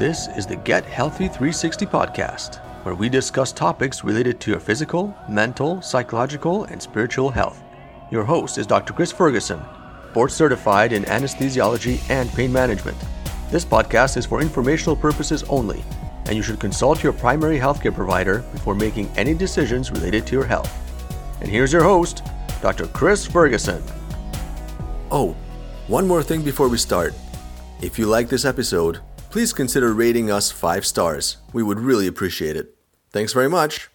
This is the Get Healthy 360 podcast, where we discuss topics related to your physical, mental, psychological, and spiritual health. Your host is Dr. Chris Ferguson, board certified in anesthesiology and pain management. This podcast is for informational purposes only, and you should consult your primary healthcare provider before making any decisions related to your health. And here's your host, Dr. Chris Ferguson. Oh, one more thing before we start. If you like this episode, please consider rating us five stars. We would really appreciate it. Thanks very much.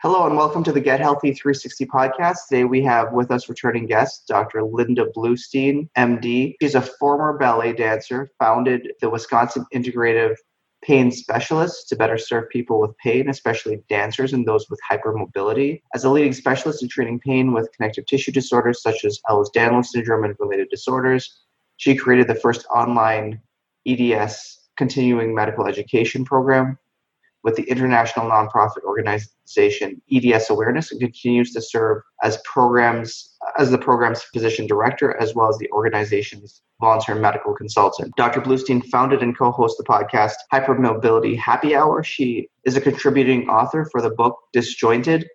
Hello and welcome to the Get Healthy 360 podcast. Today we have with us returning guest, Dr. Linda Bluestein, MD. She's a former ballet dancer, founded the Wisconsin Integrative Pain Specialist to better serve people with pain, especially dancers and those with hypermobility. As a leading specialist in treating pain with connective tissue disorders such as Ehlers-Danlos syndrome and related disorders, she created the first online EDS continuing medical education program with the international nonprofit organization EDS Awareness and continues to serve as programs as the program's physician director as well as the organization's volunteer medical consultant. Dr. Bluestein founded and co-hosts the podcast Hypermobility Happy Hour. She is a contributing author for the book Disjointed,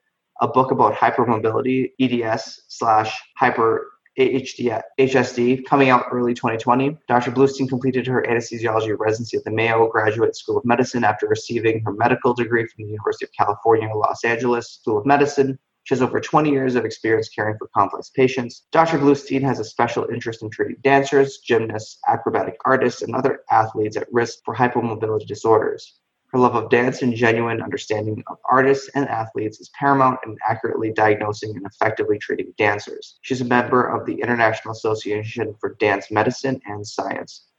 a book about hypermobility, EDS slash hyper HSD coming out early 2020. Dr. Bluestein completed her anesthesiology residency at the Mayo Graduate School of Medicine after receiving her medical degree from the University of California, Los Angeles School of Medicine. She has over 20 years of experience caring for complex patients. Dr. Bluestein has a special interest in treating dancers, gymnasts, acrobatic artists, and other athletes at risk for hypermobility disorders. Her love of dance and genuine understanding of artists and athletes is paramount in accurately diagnosing and effectively treating dancers. She's a member of the International Association for Dance Medicine and Science,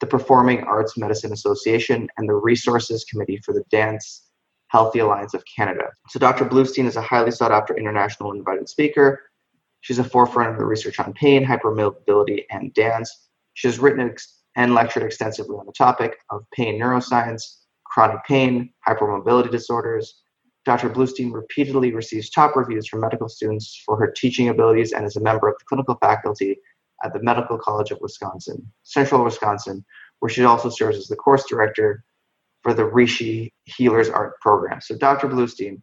the Performing Arts Medicine Association, and the Resources Committee for the Dance Healthy Alliance of Canada. So, Dr. Bluestein is a highly sought after international invited speaker. She's a forefront of the research on pain, hypermobility, and dance. She has written and lectured extensively on the topic of pain neuroscience, chronic pain, hypermobility disorders. Dr. Bluestein repeatedly receives top reviews from medical students for her teaching abilities and is a member of the clinical faculty at the Medical College of Wisconsin, Central Wisconsin, where she also serves as the course director for the Rishi Healers Art Program. So, Dr. Bluestein,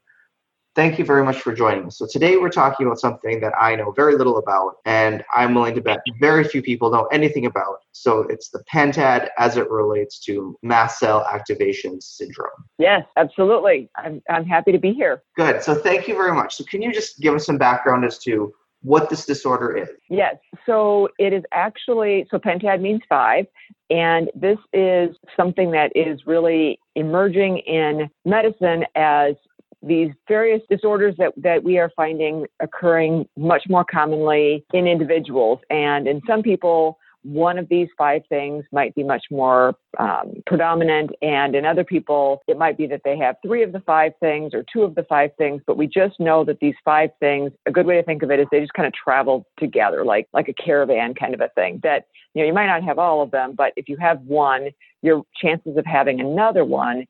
thank you very much for joining us. So today we're talking about something that I know very little about, and I'm willing to bet very few people know anything about. So it's the pentad as it relates to mast cell activation syndrome. Yes, absolutely. I'm, I'm happy to be here. Good. So thank you very much. So can you just give us some background as to what this disorder is? Yes. So it is actually, so pentad means five, and this is something that is really emerging in medicine as these various disorders that, that we are finding occurring much more commonly in individuals. And in some people, one of these five things might be much more um, predominant, and in other people, it might be that they have three of the five things or two of the five things. But we just know that these five things, a good way to think of it is they just kind of travel together, like like a caravan kind of a thing. That you know you might not have all of them, but if you have one, your chances of having another one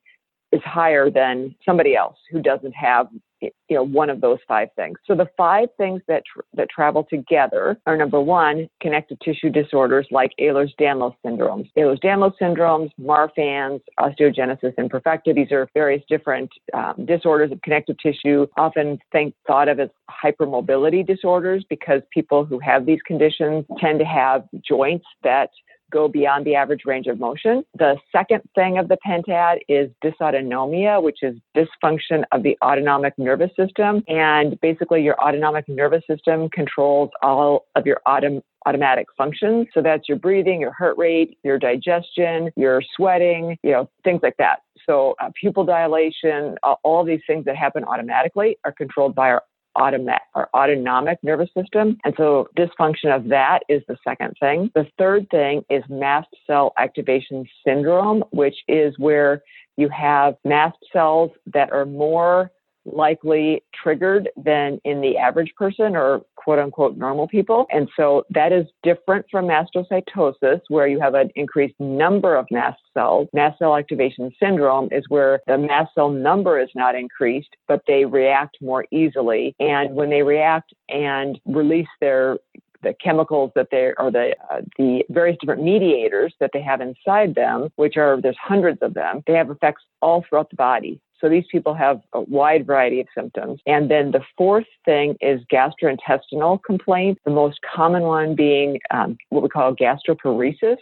is higher than somebody else who doesn't have you know one of those five things. So the five things that tr- that travel together are number one, connective tissue disorders like Ehlers-Danlos syndromes, Ehlers-Danlos syndromes, Marfan's, osteogenesis imperfecta. These are various different um, disorders of connective tissue, often think thought of as hypermobility disorders because people who have these conditions tend to have joints that go beyond the average range of motion. The second thing of the pentad is dysautonomia, which is dysfunction of the autonomic nervous system. And basically, your autonomic nervous system controls all of your autom- automatic functions. So that's your breathing, your heart rate, your digestion, your sweating, you know, things like that. So uh, pupil dilation, uh, all these things that happen automatically are controlled by our automatic or autonomic nervous system. And so dysfunction of that is the second thing. The third thing is mast cell activation syndrome, which is where you have mast cells that are more likely triggered than in the average person or quote unquote normal people. And so that is different from mastocytosis, where you have an increased number of mast cells. Mast cell activation syndrome is where the mast cell number is not increased, but they react more easily. And when they react and release their the chemicals that they or the uh, the various different mediators that they have inside them, which are there's hundreds of them. They have effects all throughout the body. So these people have a wide variety of symptoms. And then the fourth thing is gastrointestinal complaints, the most common one being um, what we call gastroparesis,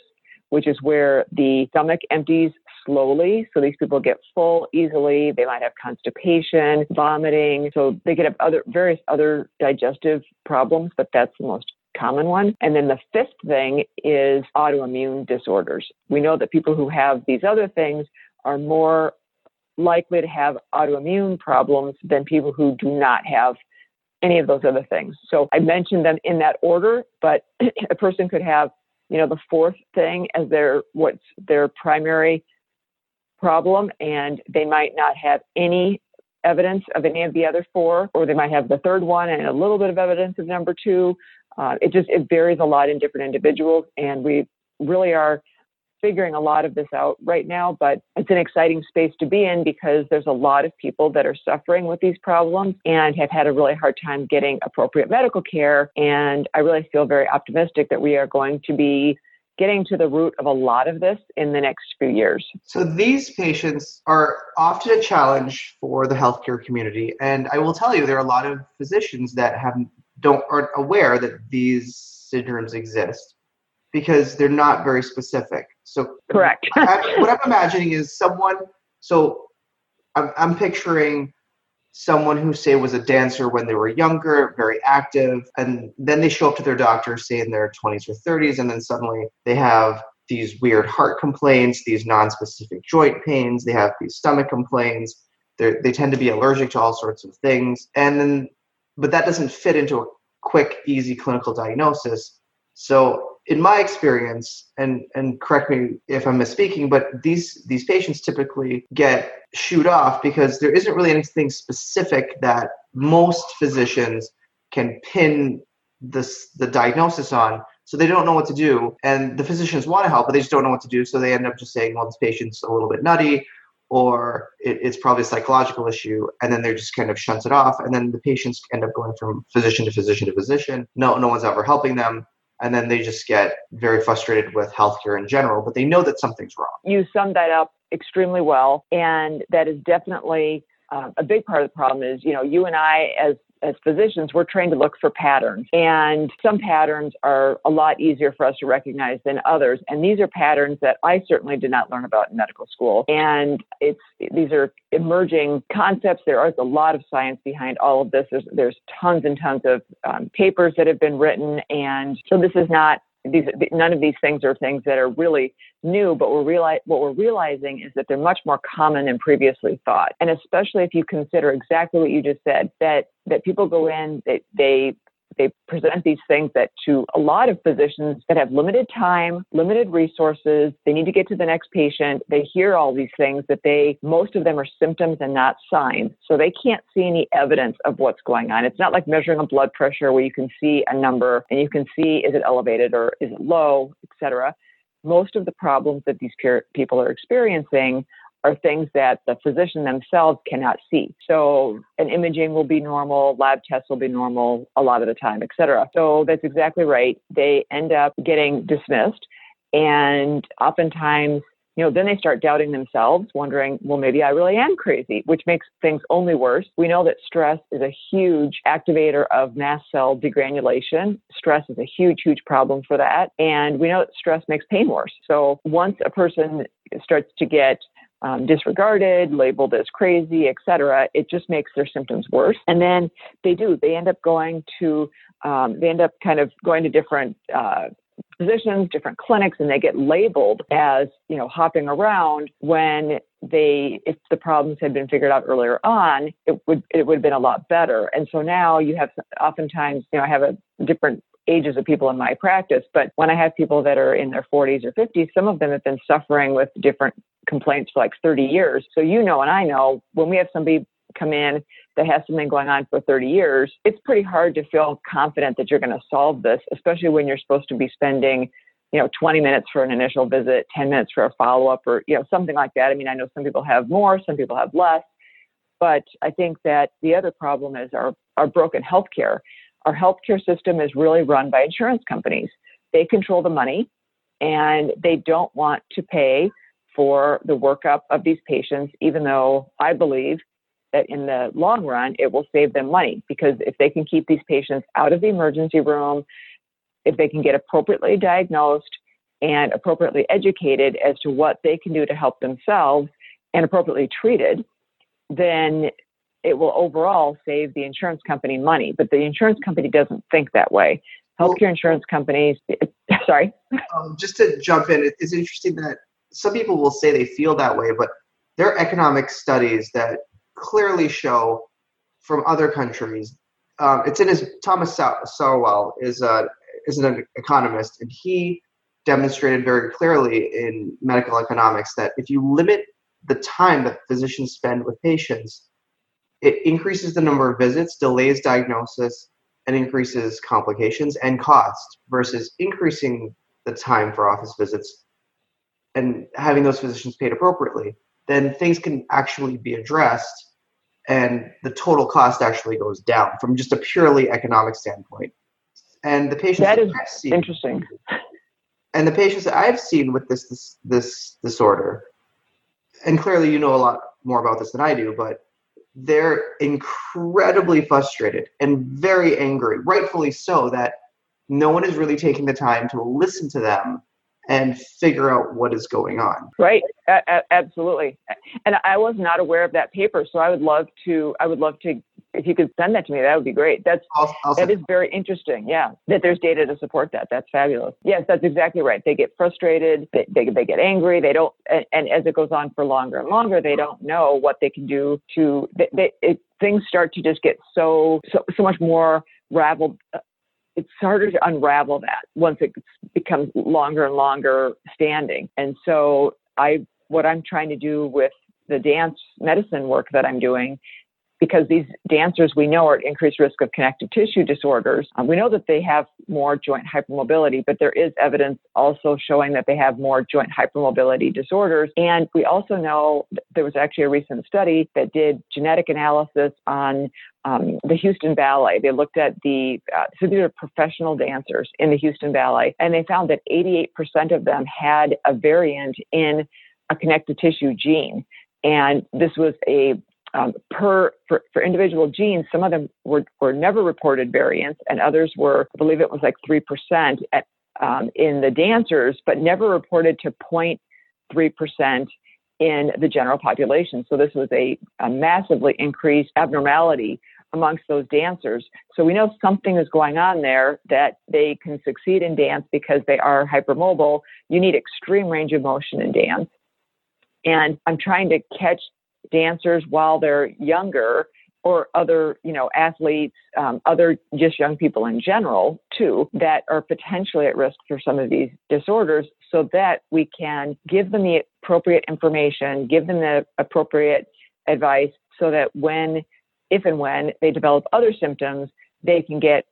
which is where the stomach empties slowly. So these people get full easily. They might have constipation, vomiting. So they could have other various other digestive problems, but that's the most common one. And then the fifth thing is autoimmune disorders. We know that people who have these other things are more likely to have autoimmune problems than people who do not have any of those other things. So I mentioned them in that order, but a person could have, you know, the fourth thing as their what's their primary problem and they might not have any evidence of any of the other four, or they might have the third one and a little bit of evidence of number two. Uh, it just it varies a lot in different individuals, and we really are figuring a lot of this out right now, but it's an exciting space to be in because there's a lot of people that are suffering with these problems and have had a really hard time getting appropriate medical care. And I really feel very optimistic that we are going to be getting to the root of a lot of this in the next few years. So these patients are often a challenge for the healthcare community, and I will tell you there are a lot of physicians that have don't aren't aware that these syndromes exist because they're not very specific. So correct. I, what I'm imagining is someone. So I'm, I'm picturing someone who say was a dancer when they were younger, very active, and then they show up to their doctor, say in their 20s or 30s, and then suddenly they have these weird heart complaints, these non-specific joint pains, they have these stomach complaints. They're, they tend to be allergic to all sorts of things, and then, but that doesn't fit into a quick, easy clinical diagnosis. So in my experience, and and correct me if I'm misspeaking, but these these patients typically get shoot off because there isn't really anything specific that most physicians can pin this the diagnosis on. So they don't know what to do, and the physicians want to help, but they just don't know what to do. So they end up just saying, "Well, this patient's a little bit nutty." Or it, it's probably a psychological issue, and then they're just kind of shunts it off, and then the patients end up going from physician to physician to physician. No, no one's ever helping them and then they just get very frustrated with healthcare in general, but they know that something's wrong. You summed that up extremely well, and that is definitely uh, a big part of the problem. Is you know you and I as as physicians, we're trained to look for patterns. And some patterns are a lot easier for us to recognize than others. And these are patterns that I certainly did not learn about in medical school. And it's these are emerging concepts. There is a lot of science behind all of this. There's, there's tons and tons of um, papers that have been written. And so this is not these none of these things are things that are really new but we're reali- what we're realizing is that they're much more common than previously thought. And especially if you consider exactly what you just said that that people go in they they they present these things that to a lot of physicians that have limited time, limited resources, they need to get to the next patient. They hear all these things that they, most of them are symptoms and not signs. So they can't see any evidence of what's going on. It's not like measuring a blood pressure where you can see a number and you can see is it elevated or is it low, etc. Most of the problems that these people are experiencing are things that the physician themselves cannot see. So an imaging will be normal, lab tests will be normal a lot of the time, et cetera. So that's exactly right. They end up getting dismissed and oftentimes you know, then they start doubting themselves, wondering, well, maybe I really am crazy, which makes things only worse. We know that stress is a huge activator of mast cell degranulation. Stress is a huge, huge problem for that. And we know that stress makes pain worse. So once a person starts to get um, disregarded, labeled as crazy, etc. It just makes their symptoms worse. And then they do. They end up going to. Um, they end up kind of going to different. Uh, physicians, different clinics, and they get labeled as, you know, hopping around when they, if the problems had been figured out earlier on, it would, it would have been a lot better. And so now you have oftentimes, you know, I have a different ages of people in my practice, but when I have people that are in their 40s or 50s, some of them have been suffering with different complaints for like 30 years. So you know, and I know when we have somebody come in that has something going on for 30 years, it's pretty hard to feel confident that you're going to solve this, especially when you're supposed to be spending, you know, 20 minutes for an initial visit, 10 minutes for a follow up, or, you know, something like that. I mean, I know some people have more, some people have less, but I think that the other problem is our, our broken healthcare. our healthcare system is really run by insurance companies. They control the money and they don't want to pay for the workup of these patients, even though I believe that in the long run, it will save them money because if they can keep these patients out of the emergency room, if they can get appropriately diagnosed and appropriately educated as to what they can do to help themselves and appropriately treated, then it will overall save the insurance company money. But the insurance company doesn't think that way. Healthcare insurance companies, sorry. Um, just to jump in, it's interesting that some people will say they feel that way, but there are economic studies that clearly show from other countries. Um, it's in his Thomas Sowell is a is an economist, and he demonstrated very clearly in medical economics that if you limit the time that physicians spend with patients, it increases the number of visits, delays diagnosis, and increases complications and cost versus increasing the time for office visits and having those physicians paid appropriately, then things can actually be addressed and the total cost actually goes down from just a purely economic standpoint. And the patients that is that seen, interesting. And the patients that I've seen with this, this this disorder, and clearly you know a lot more about this than I do, but they're incredibly frustrated and very angry, rightfully so, that no one is really taking the time to listen to them and figure out what is going on. Right. A- absolutely. And I was not aware of that paper, so I would love to. I would love to. If you could send that to me, that would be great. That's I'll, I'll that is very interesting. Yeah, that there's data to support that. That's fabulous. Yes, that's exactly right. They get frustrated. They they, they get angry. They don't. And, and, as it goes on for longer and longer, they don't know what they can do to. They, they, it, things start to just get so so so much more raveled uh, it's harder to unravel that once it becomes longer and longer standing. And so I what I'm trying to do with the dance medicine work that I'm doing because these dancers we know are at increased risk of connective tissue disorders. Um, we know that they have more joint hypermobility, but there is evidence also showing that they have more joint hypermobility disorders. And we also know there was actually a recent study that did genetic analysis on um, the Houston Ballet. They looked at the, uh, so these are professional dancers in the Houston Ballet, and they found that 88% of them had a variant in a connective tissue gene. And this was a um, per for, for individual genes, some of them were, were never reported variants, and others were, I believe it was like three percent um, in the dancers, but never reported to 0.3 percent in the general population. So this was a, a massively increased abnormality amongst those dancers. So we know something is going on there that they can succeed in dance because they are hypermobile. You need extreme range of motion in dance. And I'm trying to catch dancers while they're younger or other, you know, athletes, um, other just young people in general too, that are potentially at risk for some of these disorders so that we can give them the appropriate information, give them the appropriate advice so that when, if and when they develop other symptoms, they can get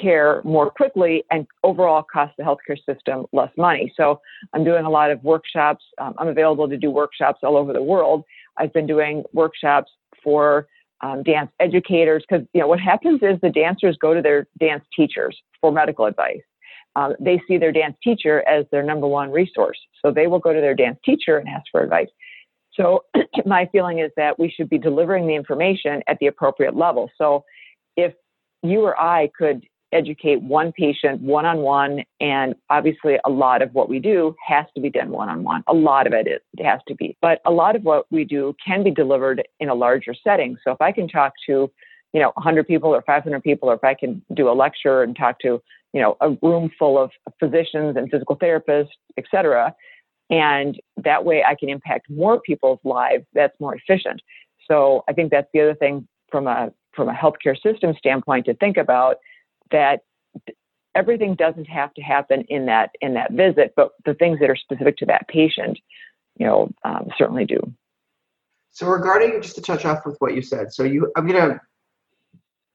care more quickly and overall cost the healthcare system less money. So I'm doing a lot of workshops. Um, I'm available to do workshops all over the world I've been doing workshops for um, dance educators because you know what happens is the dancers go to their dance teachers for medical advice. Um, they see their dance teacher as their number one resource, so they will go to their dance teacher and ask for advice. So my feeling is that we should be delivering the information at the appropriate level. So if you or I could educate one patient one on one. And obviously, a lot of what we do has to be done one on one. A lot of it, is, it has to be. But a lot of what we do can be delivered in a larger setting. So if I can talk to, you know, 100 people or 500 people, or if I can do a lecture and talk to, you know, a room full of physicians and physical therapists, et cetera, and that way I can impact more people's lives, that's more efficient. So I think that's the other thing from a from a healthcare system standpoint to think about that everything doesn't have to happen in that in that visit, but the things that are specific to that patient, you know, um, certainly do. So regarding just to touch off with what you said, so you I'm gonna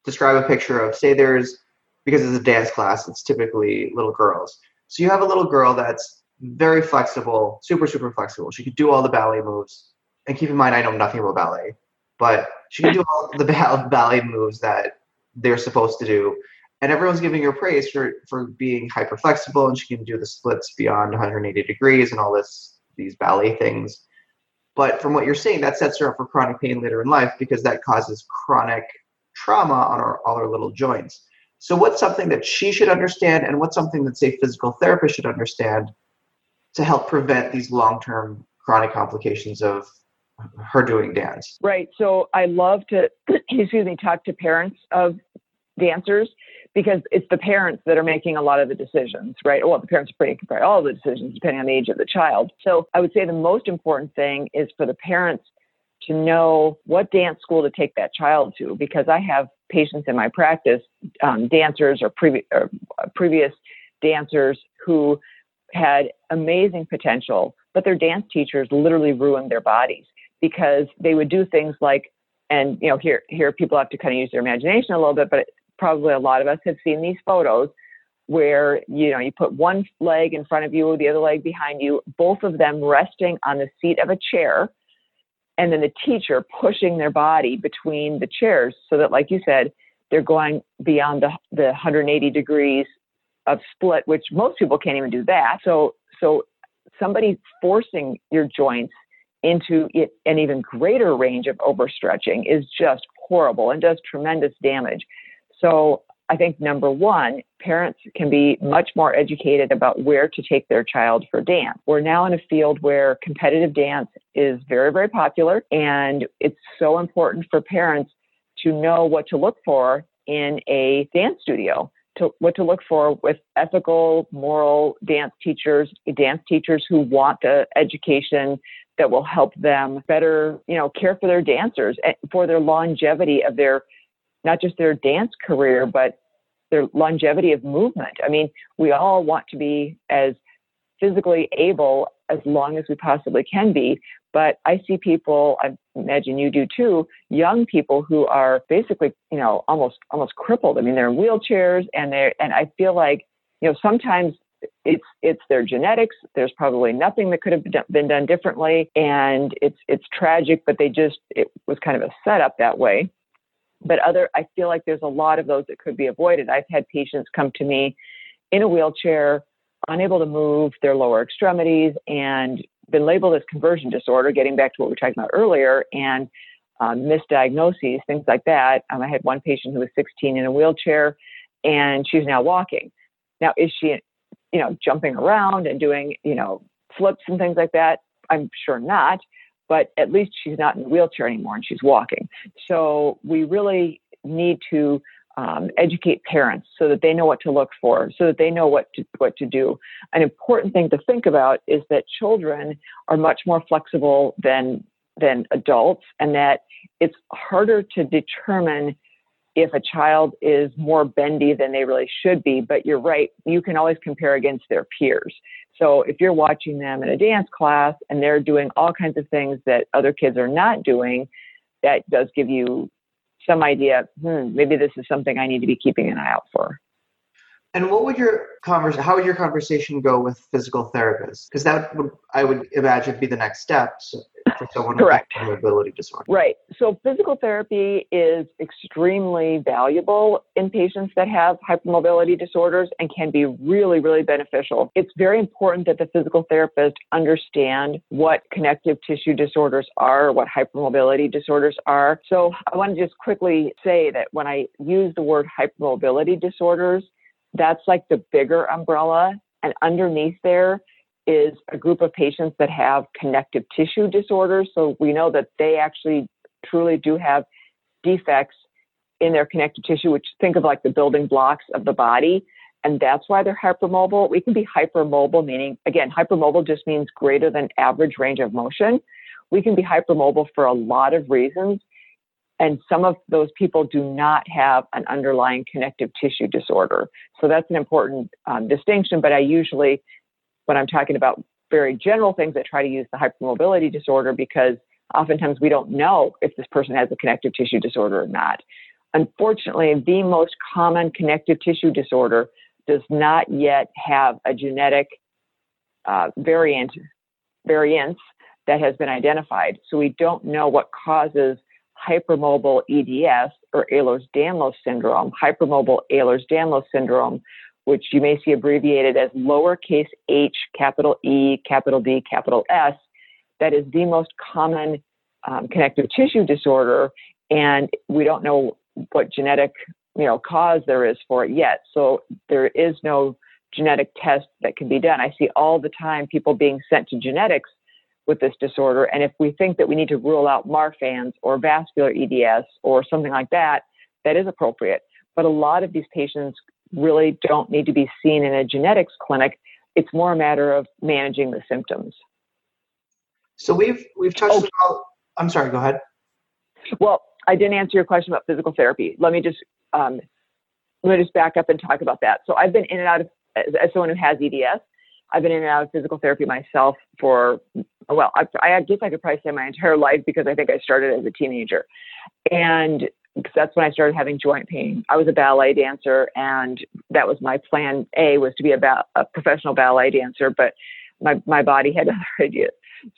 describe a picture of say there's because it's a dance class, it's typically little girls. So you have a little girl that's very flexible, super super flexible. She could do all the ballet moves. And keep in mind, I know nothing about ballet, but she can do all the ballet moves that they're supposed to do. And everyone's giving her praise for, for being hyper flexible and she can do the splits beyond 180 degrees and all this these ballet things. But from what you're saying, that sets her up for chronic pain later in life because that causes chronic trauma on our, all our little joints. So, what's something that she should understand, and what's something that, say, physical therapist should understand to help prevent these long term chronic complications of her doing dance? Right. So, I love to, excuse me, talk to parents of dancers because it's the parents that are making a lot of the decisions, right? Well, the parents are making probably all the decisions depending on the age of the child. So I would say the most important thing is for the parents to know what dance school to take that child to because I have patients in my practice, um, dancers or, previ- or uh, previous dancers who had amazing potential, but their dance teachers literally ruined their bodies because they would do things like, and you know, here here people have to kind of use their imagination a little bit, but probably a lot of us have seen these photos where you know you put one leg in front of you the other leg behind you both of them resting on the seat of a chair and then the teacher pushing their body between the chairs so that like you said they're going beyond the, the 180 degrees of split which most people can't even do that. So so somebody forcing your joints into an even greater range of overstretching is just horrible and does tremendous damage so I think number one, parents can be much more educated about where to take their child for dance. We're now in a field where competitive dance is very, very popular, and it's so important for parents to know what to look for in a dance studio. To, what to look for with ethical, moral dance teachers, dance teachers who want the education that will help them better, you know, care for their dancers for their longevity of their not just their dance career, but their longevity of movement. I mean, we all want to be as physically able as long as we possibly can be. But I see people, I imagine you do too, young people who are basically, you know, almost almost crippled. I mean, they're in wheelchairs and they're and I feel like, you know, sometimes it's it's their genetics. There's probably nothing that could have been done differently, and it's it's tragic. But they just it was kind of a setup that way but other i feel like there's a lot of those that could be avoided. I've had patients come to me in a wheelchair unable to move their lower extremities and been labeled as conversion disorder getting back to what we were talking about earlier and um, misdiagnoses things like that. Um, i had one patient who was 16 in a wheelchair and she's now walking. Now is she you know jumping around and doing you know flips and things like that? I'm sure not but at least she's not in a wheelchair anymore and she's walking. So we really need to um, educate parents so that they know what to look for, so that they know what to what to do. An important thing to think about is that children are much more flexible than than adults, and that it's harder to determine if a child is more bendy than they really should be. But you're right, you can always compare against their peers. So if you're watching them in a dance class and they're doing all kinds of things that other kids are not doing, that does give you some idea, hmm, maybe this is something I need to be keeping an eye out for. And what would your conversation? How would your conversation go with physical therapists? Because that would, I would imagine, be the next step for someone Correct. with mobility disorder. Right. So physical therapy is extremely valuable in patients that have hypermobility disorders and can be really, really beneficial. It's very important that the physical therapist understand what connective tissue disorders are, what hypermobility disorders are. So I want to just quickly say that when I use the word hypermobility disorders, that's like the bigger umbrella. And underneath there is a group of patients that have connective tissue disorders. So we know that they actually truly do have defects in their connective tissue, which think of like the building blocks of the body. And that's why they're hypermobile. We can be hypermobile, meaning, again, hypermobile just means greater than average range of motion. We can be hypermobile for a lot of reasons. And some of those people do not have an underlying connective tissue disorder. So that's an important um, distinction. But I usually, when I'm talking about very general things, I try to use the hypermobility disorder because oftentimes we don't know if this person has a connective tissue disorder or not. Unfortunately, the most common connective tissue disorder does not yet have a genetic uh, variant variance that has been identified. So we don't know what causes hypermobile EDS or Ehlers-Danlos syndrome, hypermobile Ehlers-Danlos syndrome, which you may see abbreviated as lowercase h, capital E, capital D, capital S. That is the most common um, connective tissue disorder, and we don't know what genetic you know cause there is for it yet. So there is no genetic test that can be done. I see all the time people being sent to genetics with this disorder, and if we think that we need to rule out Marfan's or vascular EDS or something like that, that is appropriate. But a lot of these patients really don't need to be seen in a genetics clinic. It's more a matter of managing the symptoms. So we've we've touched oh. about. I'm sorry. Go ahead. Well, I didn't answer your question about physical therapy. Let me just um, let me just back up and talk about that. So I've been in and out of as, as someone who has EDS. I've been in and out of physical therapy myself for well, I, I guess I could probably say my entire life because I think I started as a teenager, and that's when I started having joint pain. I was a ballet dancer, and that was my plan. A was to be a, ba- a professional ballet dancer, but my my body had other ideas.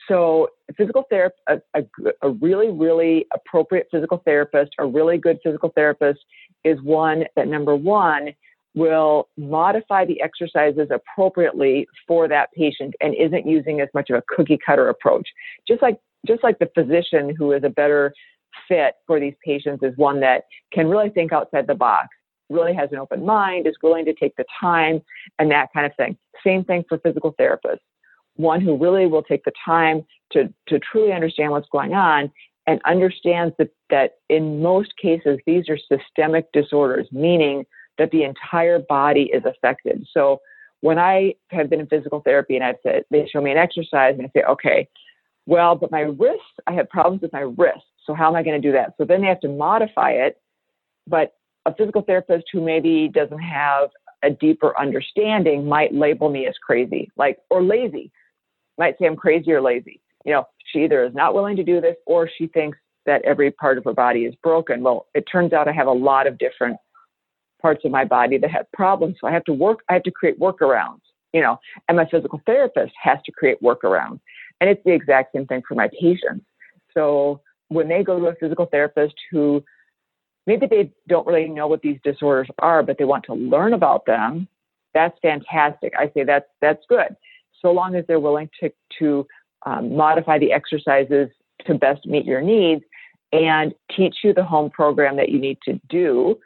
So, physical therapy, a, a, a, really, really appropriate physical therapist, a really good physical therapist is one that number one will modify the exercises appropriately for that patient and isn't using as much of a cookie cutter approach. Just like just like the physician who is a better fit for these patients is one that can really think outside the box, really has an open mind, is willing to take the time and that kind of thing. Same thing for physical therapists one who really will take the time to, to truly understand what's going on and understands that, that in most cases, these are systemic disorders, meaning that the entire body is affected. So when I have been in physical therapy and I've said, they show me an exercise and I say, okay, well, but my wrists, I have problems with my wrists. So how am I going to do that? So then they have to modify it. But a physical therapist who maybe doesn't have a deeper understanding might label me as crazy, like, or lazy might say I'm crazy or lazy. You know, she either is not willing to do this or she thinks that every part of her body is broken. Well, it turns out I have a lot of different parts of my body that have problems. So I have to work, I have to create workarounds, you know, and my physical therapist has to create workarounds. And it's the exact same thing for my patients. So when they go to a physical therapist who maybe they don't really know what these disorders are, but they want to learn about them, that's fantastic. I say that's that's good so long as they're willing to, to um, modify the exercises to best meet your needs and teach you the home program that you need to do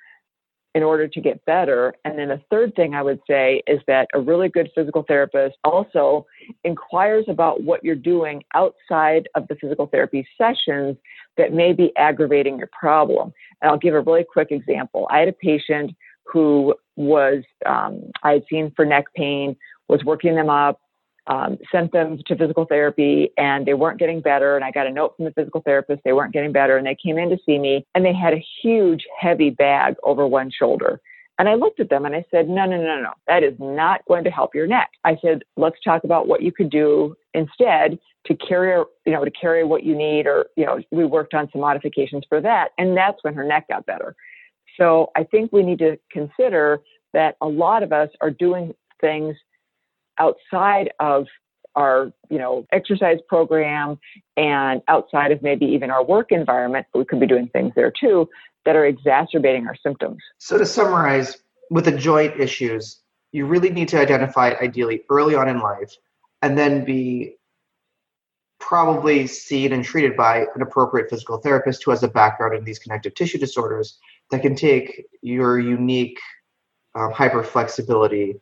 in order to get better. And then the third thing I would say is that a really good physical therapist also inquires about what you're doing outside of the physical therapy sessions that may be aggravating your problem. And I'll give a really quick example. I had a patient who was, um, I had seen for neck pain, was working them up, um, sent them to physical therapy and they weren't getting better. And I got a note from the physical therapist, they weren't getting better. And they came in to see me and they had a huge, heavy bag over one shoulder. And I looked at them and I said, no, no, no, no, that is not going to help your neck. I said, let's talk about what you could do instead to carry, you know, to carry what you need. Or, you know, we worked on some modifications for that. And that's when her neck got better. So I think we need to consider that a lot of us are doing things outside of our you know exercise program and outside of maybe even our work environment we could be doing things there too that are exacerbating our symptoms. So to summarize with the joint issues you really need to identify it ideally early on in life and then be probably seen and treated by an appropriate physical therapist who has a background in these connective tissue disorders that can take your unique um, hyperflexibility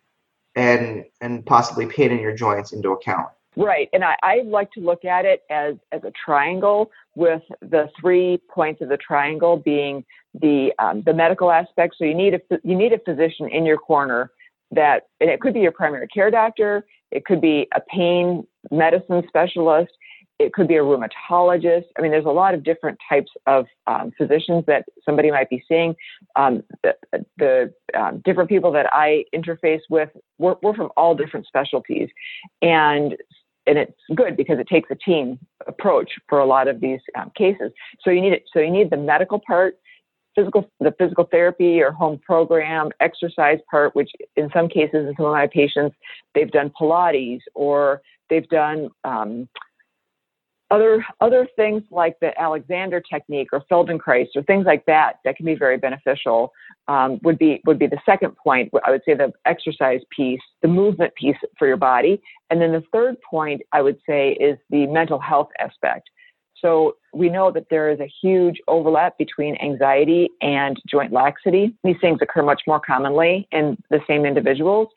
and and possibly pain in your joints into account. Right, and I, I like to look at it as as a triangle with the three points of the triangle being the um, the medical aspect. So you need a you need a physician in your corner that, and it could be your primary care doctor, it could be a pain medicine specialist, it could be a rheumatologist. I mean, there's a lot of different types of um, physicians that somebody might be seeing. Um, the, the um, different people that I interface with, we're, from all different specialties, and and it's good because it takes a team approach for a lot of these um, cases. So you need it. So you need the medical part, physical, the physical therapy or home program, exercise part, which in some cases, in some of my patients, they've done Pilates or they've done um, other other things like the Alexander technique or Feldenkrais or things like that that can be very beneficial um, would be would be the second point. I would say the exercise piece, the movement piece for your body, and then the third point I would say is the mental health aspect. So we know that there is a huge overlap between anxiety and joint laxity. These things occur much more commonly in the same individuals,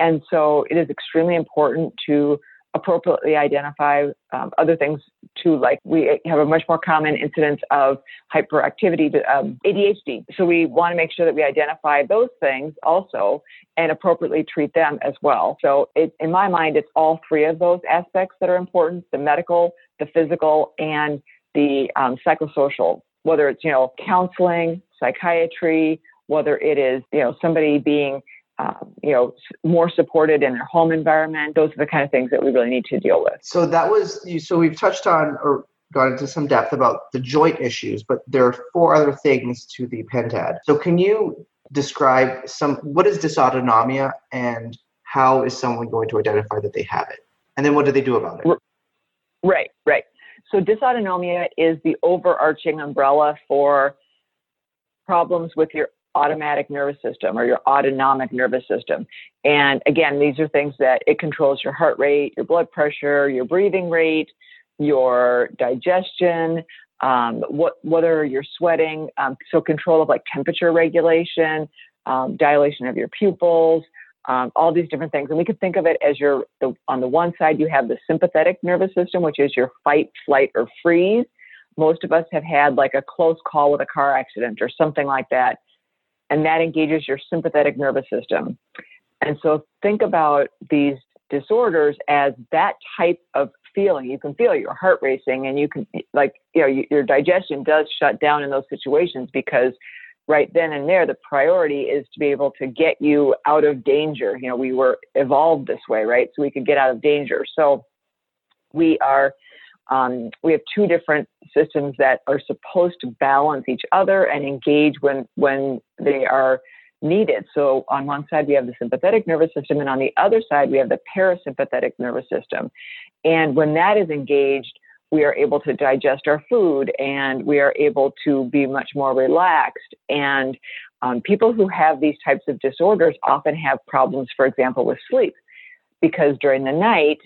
and so it is extremely important to appropriately identify um, other things too, like we have a much more common incidence of hyperactivity, um, ADHD. So we want to make sure that we identify those things also and appropriately treat them as well. So it, in my mind, it's all three of those aspects that are important: the medical, the physical, and the um, psychosocial. Whether it's you know counseling, psychiatry, whether it is you know somebody being um, you know, more supported in their home environment. Those are the kind of things that we really need to deal with. So that was you so we've touched on or got into some depth about the joint issues, but there are four other things to the pentad. So can you describe some what is dysautonomia and how is someone going to identify that they have it? And then what do they do about it? Right, right. So dysautonomia is the overarching umbrella for problems with your automatic nervous system or your autonomic nervous system. And again, these are things that it controls your heart rate, your blood pressure, your breathing rate, your digestion, um, what, whether you're sweating, um, so control of like temperature regulation, um, dilation of your pupils, um, all these different things. And we could think of it as your, the, on the one side, you have the sympathetic nervous system, which is your fight, flight, or freeze. Most of us have had like a close call with a car accident or something like that and that engages your sympathetic nervous system. And so think about these disorders as that type of feeling. You can feel your heart racing and you can, like, you know, your digestion does shut down in those situations because right then and there, the priority is to be able to get you out of danger. You know, we were evolved this way, right? So we could get out of danger. So we are um, we have two different systems that are supposed to balance each other and engage when when they are needed. So on one side we have the sympathetic nervous system, and on the other side we have the parasympathetic nervous system. And when that is engaged, we are able to digest our food and we are able to be much more relaxed. And um, people who have these types of disorders often have problems, for example, with sleep, because during the night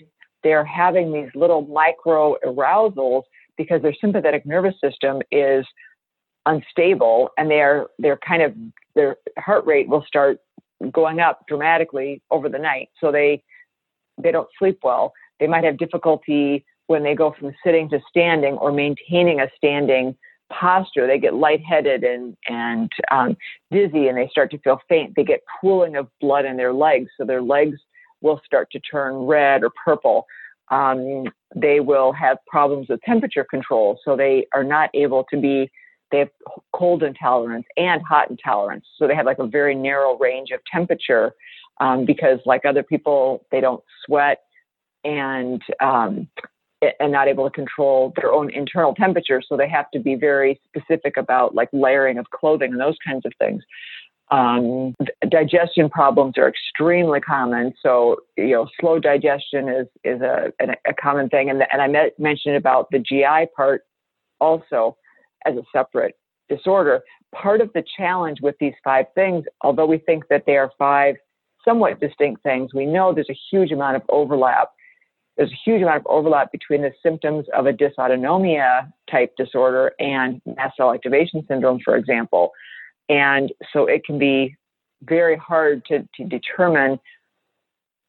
they're having these little micro arousals because their sympathetic nervous system is unstable and they're they're kind of their heart rate will start going up dramatically over the night. So they they don't sleep well. They might have difficulty when they go from sitting to standing or maintaining a standing posture. They get lightheaded and and um, dizzy and they start to feel faint. They get pooling of blood in their legs. So their legs will start to turn red or purple. Um, they will have problems with temperature control, so they are not able to be. They have cold intolerance and hot intolerance, so they have like a very narrow range of temperature um, because, like other people, they don't sweat and um, and not able to control their own internal temperature, so they have to be very specific about like layering of clothing and those kinds of things. Um, digestion problems are extremely common. So, you know, slow digestion is, is a, a common thing. And, and I met, mentioned about the GI part also as a separate disorder. Part of the challenge with these five things, although we think that they are five somewhat distinct things, we know there's a huge amount of overlap. There's a huge amount of overlap between the symptoms of a dysautonomia type disorder and mast cell activation syndrome, for example. And so it can be very hard to, to determine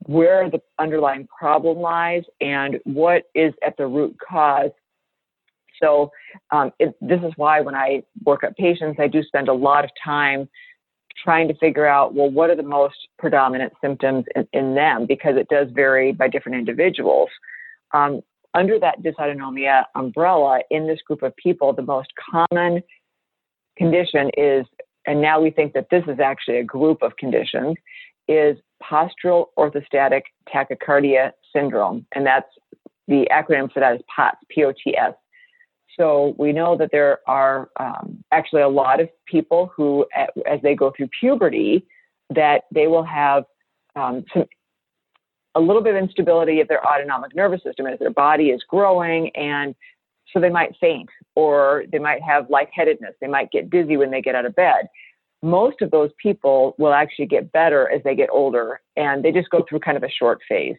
where the underlying problem lies and what is at the root cause. So um, it, this is why when I work up patients, I do spend a lot of time trying to figure out, well, what are the most predominant symptoms in, in them? Because it does vary by different individuals. Um, under that dysautonomia umbrella, in this group of people, the most common condition is and now we think that this is actually a group of conditions, is postural orthostatic tachycardia syndrome. And that's the acronym for that is POTS, P-O-T-S. So we know that there are um, actually a lot of people who, as they go through puberty, that they will have um, some a little bit of instability of their autonomic nervous system as their body is growing and so they might faint or they might have lightheadedness. They might get dizzy when they get out of bed. Most of those people will actually get better as they get older and they just go through kind of a short phase.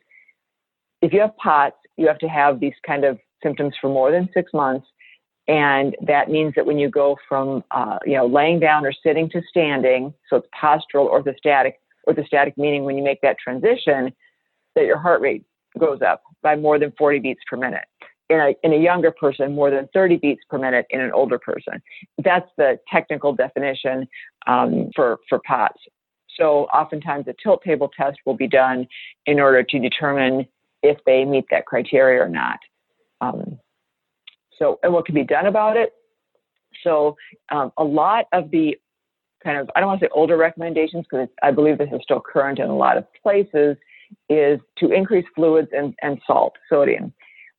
If you have POTS, you have to have these kind of symptoms for more than six months. And that means that when you go from, uh, you know, laying down or sitting to standing, so it's postural orthostatic, orthostatic meaning when you make that transition, that your heart rate goes up by more than 40 beats per minute. In a, in a younger person, more than 30 beats per minute in an older person. That's the technical definition um, for, for POTS. So oftentimes a tilt table test will be done in order to determine if they meet that criteria or not. Um, so, and what can be done about it? So, um, a lot of the kind of, I don't want to say older recommendations because I believe this is still current in a lot of places, is to increase fluids and, and salt, sodium.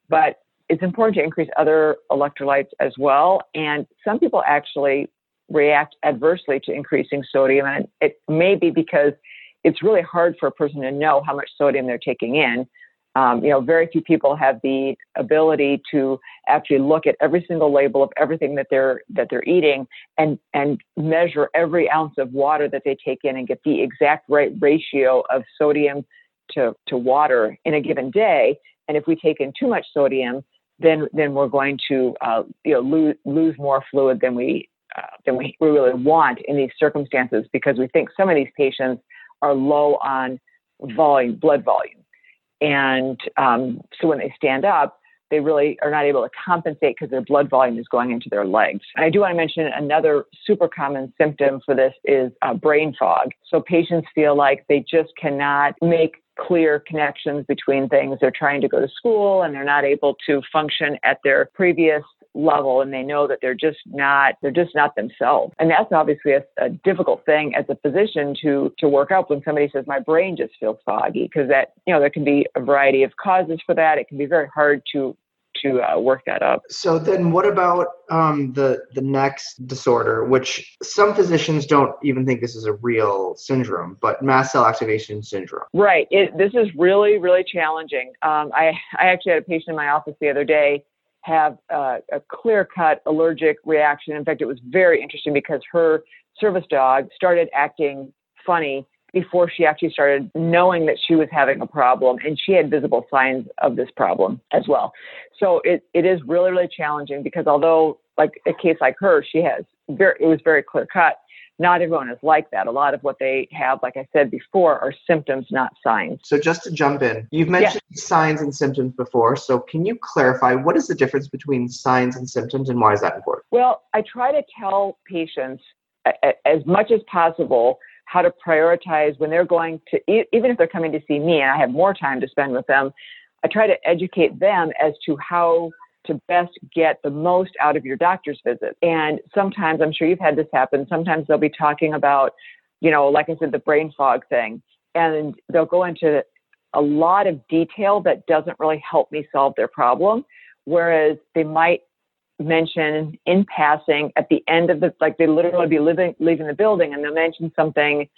But it's important to increase other electrolytes as well. And some people actually react adversely to increasing sodium. And it may be because it's really hard for a person to know how much sodium they're taking in. Um, you know, very few people have the ability to actually look at every single label of everything that they're that they're eating and and measure every ounce of water that they take in and get the exact right ratio of sodium to, to water in a given day. And if we take in too much sodium, then then we're going to uh, you know lose lose more fluid than we uh, than we, really want in these circumstances because we think some of these patients are low on volume, blood volume. And um, so when they stand up, they really are not able to compensate because their blood volume is going into their legs. And I do want to mention another super common symptom for this is uh, brain fog. So patients feel like they just cannot make clear connections between things. They're trying to go to school and they're not able to function at their previous level and they know that they're just not they're just not themselves and that's obviously a, a difficult thing as a physician to to work up when somebody says my brain just feels foggy because that you know there can be a variety of causes for that it can be very hard to to uh, work that up. So then, what about um, the the next disorder, which some physicians don't even think this is a real syndrome, but mast cell activation syndrome? Right. It, this is really really challenging. Um, I I actually had a patient in my office the other day have uh, a clear cut allergic reaction. In fact, it was very interesting because her service dog started acting funny before she actually started knowing that she was having a problem and she had visible signs of this problem as well. So it, it is really, really challenging because although like a case like her, she has very, it was very clear cut. Not everyone is like that. A lot of what they have, like I said before, are symptoms, not signs. So just to jump in, you've mentioned signs and symptoms before. So can you clarify what is the difference between signs and symptoms and why is that important? Well, I try to tell patients as much as possible how to prioritize when they're going to, even if they're coming to see me and I have more time to spend with them, I try to educate them as to how to best get the most out of your doctor's visit. And sometimes, I'm sure you've had this happen, sometimes they'll be talking about, you know, like I said, the brain fog thing, and they'll go into a lot of detail that doesn't really help me solve their problem. Whereas they might mention in passing at the end of the like they literally be living leaving the building and they'll mention something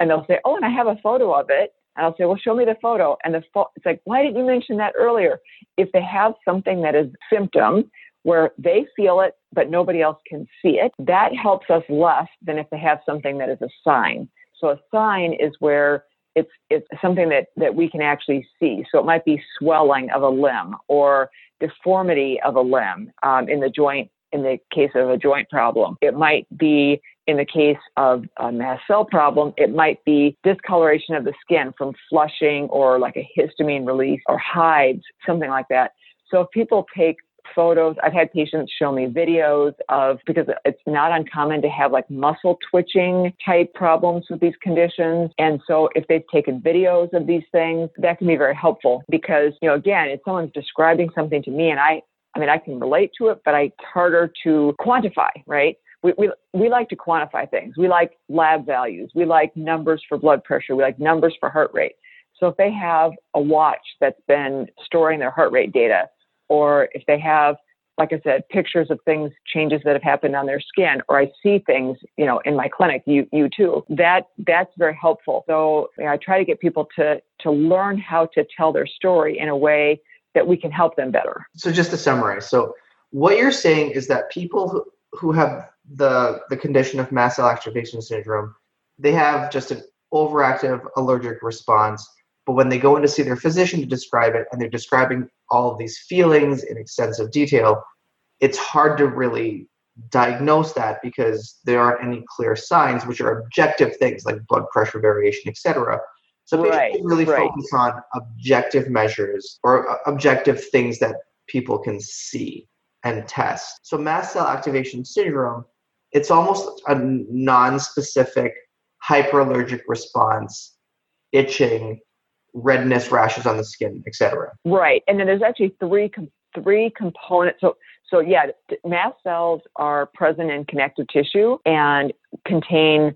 and they'll say oh and i have a photo of it. And i'll say well show me the photo. And the fo- it's like why didn't you mention that earlier? If they have something that is symptom where they feel it but nobody else can see it that helps us less than if they have something that is a sign. So a sign is where it's it's something that that we can actually see. So it might be swelling of a limb or deformity of a limb um, in the joint. In the case of a joint problem, it might be in the case of a mast cell problem, it might be discoloration of the skin from flushing or like a histamine release or hives, something like that. So if people take photos. I've had patients show me videos of, because it's not uncommon to have like muscle twitching type problems with these conditions. And so if they've taken videos of these things, that can be very helpful because, you know, again, if someone's describing something to me and I, I mean, I can relate to it, but it's harder to quantify, right? We, we, we like to quantify things. We like lab values. We like numbers for blood pressure. We like numbers for heart rate. So if they have a watch that's been storing their heart rate data or if they have like I said, pictures of things, changes that have happened on their skin, or I see things, you know, in my clinic, you, you too, that, that's very helpful. So you know, I try to get people to, to learn how to tell their story in a way that we can help them better. So just to summarize, so what you're saying is that people who, who have the, the condition of mast cell activation syndrome, they have just an overactive allergic response but when they go in to see their physician to describe it and they're describing all of these feelings in extensive detail, it's hard to really diagnose that because there aren't any clear signs, which are objective things like blood pressure variation, etc. So right, really right. focus on objective measures or uh, objective things that people can see and test. So mast cell activation syndrome, it's almost a non-specific hyperallergic response, itching, redness, rashes on the skin, etc. Right, and then there's actually three three components. So so yeah, mast cells are present in connective tissue and contain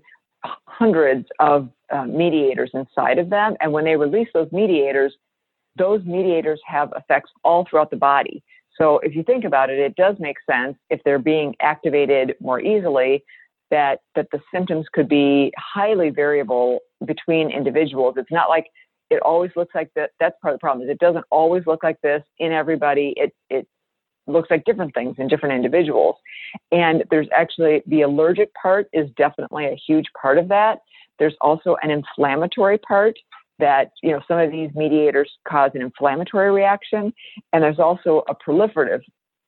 hundreds of uh, mediators inside of them, and when they release those mediators, those mediators have effects all throughout the body. So if you think about it, it does make sense if they're being activated more easily that that the symptoms could be highly variable between individuals. It's not like it always looks like that. That's part of the problem is it doesn't always look like this in everybody. It, it looks like different things in different individuals. And there's actually the allergic part is definitely a huge part of that. There's also an inflammatory part that, you know, some of these mediators cause an inflammatory reaction. And there's also a proliferative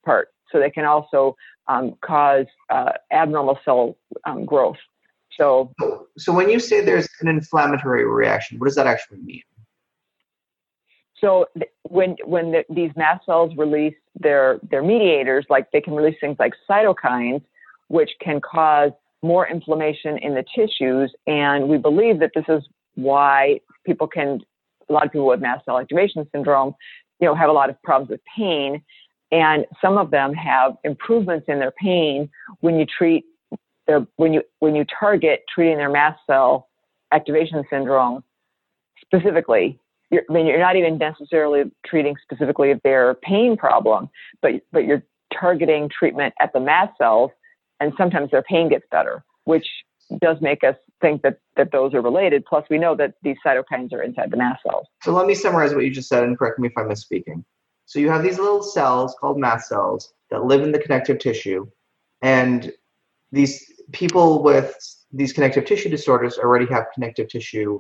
part. So they can also um, cause uh, abnormal cell um, growth. So, so when you say there's an inflammatory reaction, what does that actually mean? So th- when when the, these mast cells release their their mediators, like they can release things like cytokines, which can cause more inflammation in the tissues, and we believe that this is why people can a lot of people with mast cell activation syndrome, you know, have a lot of problems with pain, and some of them have improvements in their pain when you treat when you when you target treating their mast cell activation syndrome specifically you're, I mean, you're not even necessarily treating specifically their pain problem, but but you're targeting treatment at the mast cells, and sometimes their pain gets better, which does make us think that that those are related. Plus, we know that these cytokines are inside the mast cells. So let me summarize what you just said, and correct me if I'm misspeaking. So you have these little cells called mast cells that live in the connective tissue, and these people with these connective tissue disorders already have connective tissue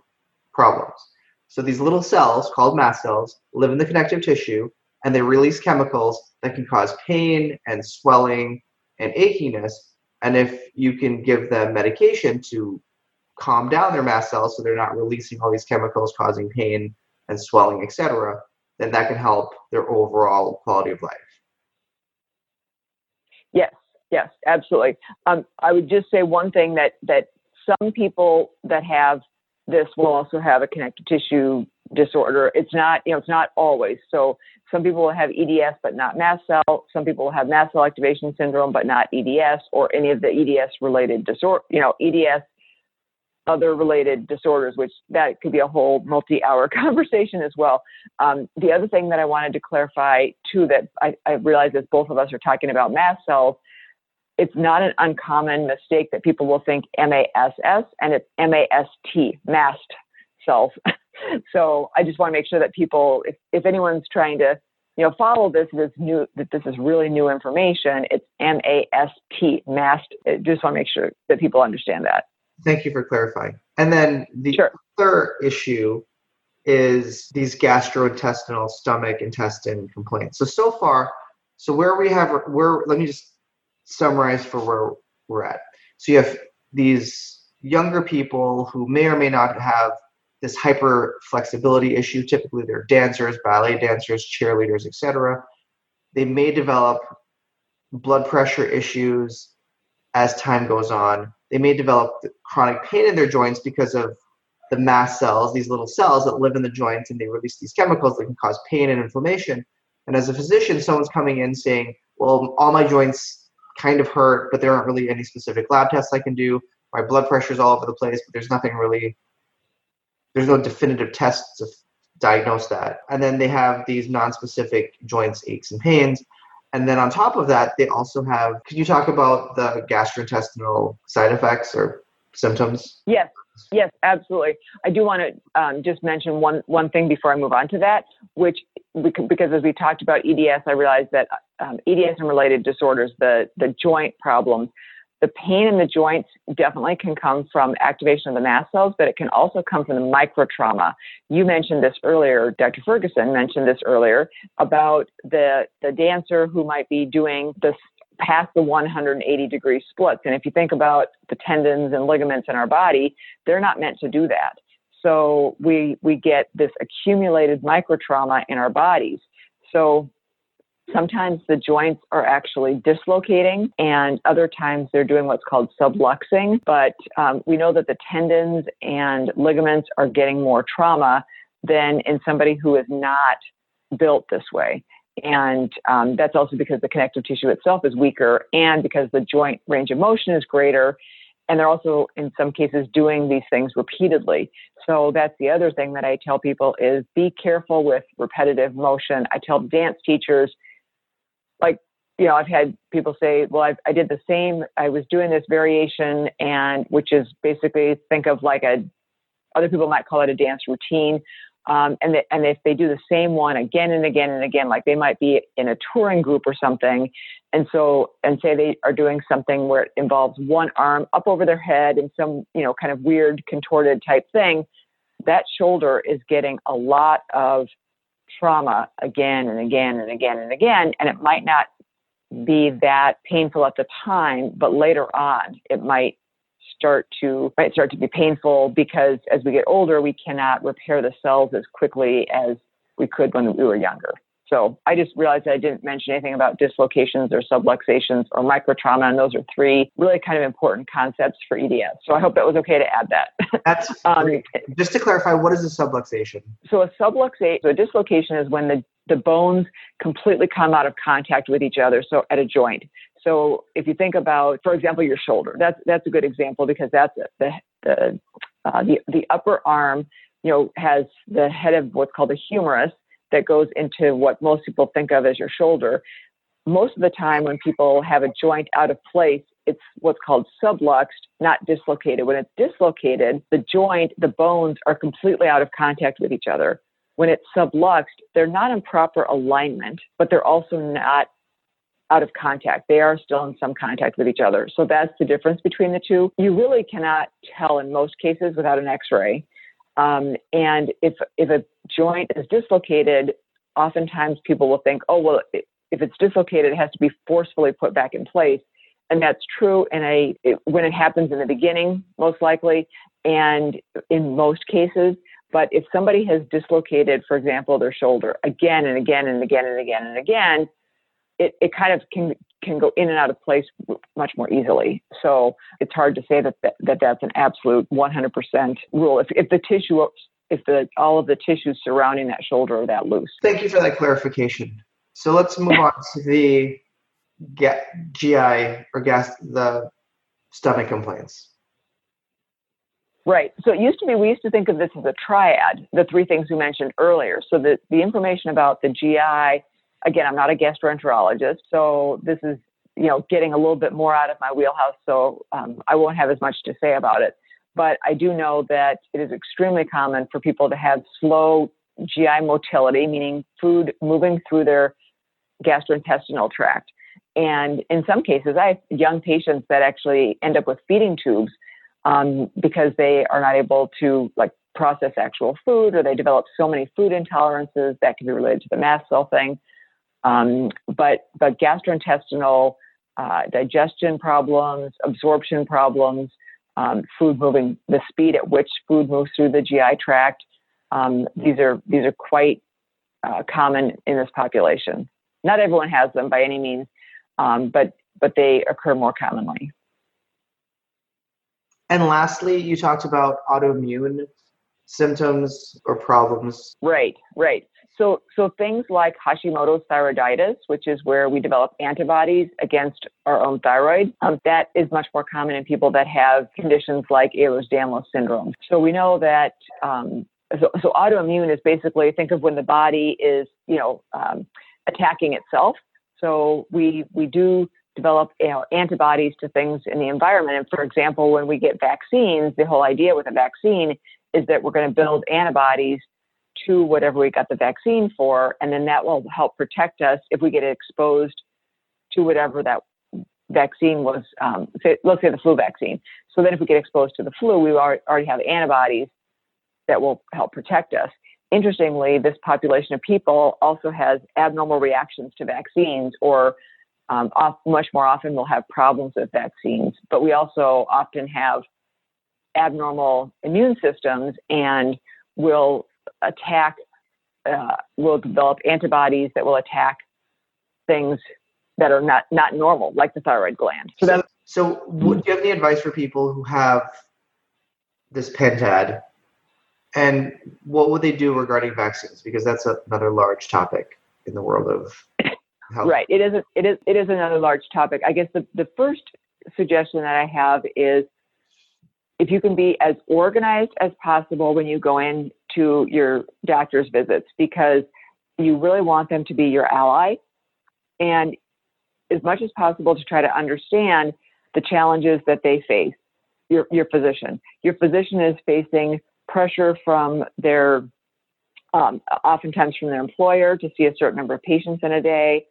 problems. So these little cells called mast cells live in the connective tissue and they release chemicals that can cause pain and swelling and achiness. And if you can give them medication to calm down their mast cells so they're not releasing all these chemicals causing pain and swelling, etc., then that can help their overall quality of life. Yes, yes, absolutely. Um, I would just say one thing that that some people that have this will also have a connective tissue disorder. It's not, you know, it's not always. So some people will have EDS but not mast cell. Some people will have mast cell activation syndrome but not EDS or any of the EDS related disorder, you know, EDS other related disorders, which that could be a whole multi-hour conversation as well. Um, the other thing that I wanted to clarify too that I, I realize that both of us are talking about mast cells it's not an uncommon mistake that people will think MASS and it's MAST, mast cells. so I just want to make sure that people, if, if anyone's trying to, you know, follow this, this new, that this is really new information. It's M-A-S-T, mast. I just want to make sure that people understand that. Thank you for clarifying. And then the sure. other issue is these gastrointestinal stomach intestine complaints. So so far, so where we have where let me just summarize for where we're at. So you have these younger people who may or may not have this hyper flexibility issue. Typically, they're dancers, ballet dancers, cheerleaders, etc. They may develop blood pressure issues as time goes on. They may develop chronic pain in their joints because of the mast cells, these little cells that live in the joints, and they release these chemicals that can cause pain and inflammation. And as a physician, someone's coming in saying, "Well, all my joints kind of hurt, but there aren't really any specific lab tests I can do. My blood pressure is all over the place, but there's nothing really, there's no definitive tests to diagnose that. And then they have these non-specific joints, aches, and pains. And then on top of that, they also have. Could you talk about the gastrointestinal side effects or symptoms? Yes, yes, absolutely. I do want to um, just mention one one thing before I move on to that, which because as we talked about EDS, I realized that um, EDS and related disorders, the the joint problems, the pain in the joints definitely can come from activation of the mast cells, but it can also come from the micro trauma. You mentioned this earlier, Dr. Ferguson mentioned this earlier about the, the dancer who might be doing this past the 180 degree splits. And if you think about the tendons and ligaments in our body, they're not meant to do that. So we, we get this accumulated micro trauma in our bodies. So Sometimes the joints are actually dislocating, and other times they're doing what's called subluxing. But um, we know that the tendons and ligaments are getting more trauma than in somebody who is not built this way. And um, that's also because the connective tissue itself is weaker and because the joint range of motion is greater. And they're also, in some cases, doing these things repeatedly. So that's the other thing that I tell people is be careful with repetitive motion. I tell dance teachers, like you know, I've had people say, well, I've, I did the same. I was doing this variation, and which is basically think of like a, other people might call it a dance routine. Um, and, the, and if they do the same one again and again and again, like they might be in a touring group or something, and so and say they are doing something where it involves one arm up over their head and some you know kind of weird contorted type thing, that shoulder is getting a lot of trauma again and again and again and again, and it might not be that painful at the time, but later on it might start to might start to be painful because as we get older, we cannot repair the cells as quickly as we could when we were younger. So I just realized I didn't mention anything about dislocations or subluxations or microtrauma, and those are three really kind of important concepts for EDS. So I hope that was okay to add that. That's um, just to clarify, what is a subluxation? So a subluxation, so a dislocation is when the the bones completely come out of contact with each other, so at a joint. So if you think about, for example, your shoulder, that's that's a good example because that's the the uh, the, the upper arm, you know, has the head of what's called the humerus, that goes into what most people think of as your shoulder. Most of the time, when people have a joint out of place, it's what's called subluxed, not dislocated. When it's dislocated, the joint, the bones are completely out of contact with each other. When it's subluxed, they're not in proper alignment, but they're also not out of contact. They are still in some contact with each other. So that's the difference between the two. You really cannot tell in most cases without an x ray. Um, and if if a joint is dislocated, oftentimes people will think, oh well, if it's dislocated, it has to be forcefully put back in place, and that's true in a it, when it happens in the beginning, most likely, and in most cases. But if somebody has dislocated, for example, their shoulder again and again and again and again and again, it, it kind of can can go in and out of place much more easily. So it's hard to say that that, that that's an absolute 100% rule. If, if the tissue, if the all of the tissues surrounding that shoulder are that loose. Thank you for that clarification. So let's move on to the GI or gas the stomach complaints. Right. So it used to be, we used to think of this as a triad, the three things we mentioned earlier. So the, the information about the GI, again, I'm not a gastroenterologist, so this is you know getting a little bit more out of my wheelhouse. So um, I won't have as much to say about it. But I do know that it is extremely common for people to have slow GI motility, meaning food moving through their gastrointestinal tract. And in some cases, I have young patients that actually end up with feeding tubes um, because they are not able to like process actual food, or they develop so many food intolerances that can be related to the mast cell thing. Um, but but gastrointestinal uh, digestion problems, absorption problems, um, food moving, the speed at which food moves through the GI tract. Um, these are these are quite uh, common in this population. Not everyone has them by any means, um, but but they occur more commonly. And lastly, you talked about autoimmune symptoms or problems. Right, right. So, so things like Hashimoto's thyroiditis, which is where we develop antibodies against our own thyroid, um, that is much more common in people that have conditions like Ehlers-Danlos syndrome. So we know that. Um, so, so, autoimmune is basically think of when the body is, you know, um, attacking itself. So we we do develop you know, antibodies to things in the environment. And for example, when we get vaccines, the whole idea with a vaccine is that we're going to build antibodies to whatever we got the vaccine for, and then that will help protect us if we get exposed to whatever that vaccine was. Um, say, let's say the flu vaccine. So then, if we get exposed to the flu, we already have antibodies that will help protect us. Interestingly, this population of people also has abnormal reactions to vaccines, or um, off, much more often will have problems with vaccines. But we also often have abnormal immune systems and will attack, uh, will develop antibodies that will attack things that are not, not normal, like the thyroid gland. So, so, so do you have any advice for people who have this pentad? And what would they do regarding vaccines? Because that's a, another large topic in the world of health. Right. It is. A, it is. It is another large topic. I guess the the first suggestion that I have is if you can be as organized as possible when you go in to your doctor's visits because you really want them to be your ally. And as much as possible to try to understand the challenges that they face your your physician. Your physician is facing pressure from their um, oftentimes from their employer to see a certain number of patients in a day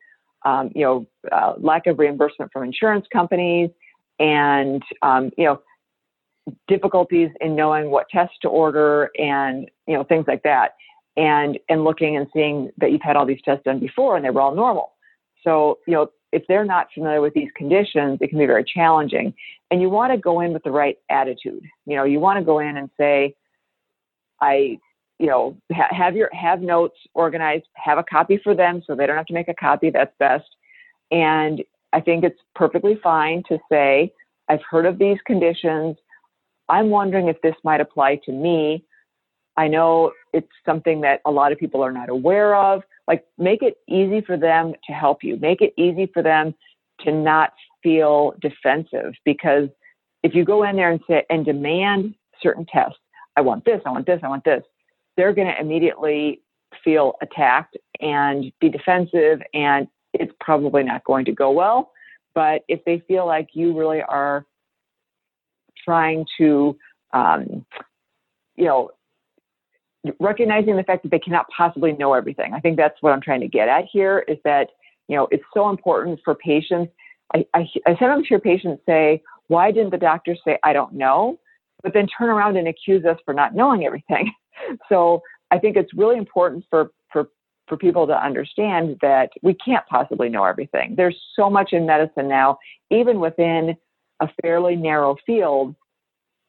um, you know uh, lack of reimbursement from insurance companies and um, you know difficulties in knowing what tests to order and you know things like that. And and looking and seeing that you've had all these tests done before and they were all normal. So you know if they're not familiar with these conditions it can be very challenging. And you want to go in with the right attitude. You know you want to go in and say i you know ha- have your have notes organized have a copy for them so they don't have to make a copy that's best. And i think it's perfectly fine to say i've heard of these conditions I'm wondering if this might apply to me. I know it's something that a lot of people are not aware of. Like, make it easy for them to help you. Make it easy for them to not feel defensive because if you go in there and say and demand certain tests, I want this, I want this, I want this, they're going to immediately feel attacked and be defensive, and it's probably not going to go well. But if they feel like you really are trying to, um, you know, recognizing the fact that they cannot possibly know everything. I think that's what I'm trying to get at here is that, you know, it's so important for patients. I, I, I sometimes hear patients say, why didn't the doctor say, I don't know? But then turn around and accuse us for not knowing everything. so I think it's really important for, for, for people to understand that we can't possibly know everything. There's so much in medicine now, even within a fairly narrow field,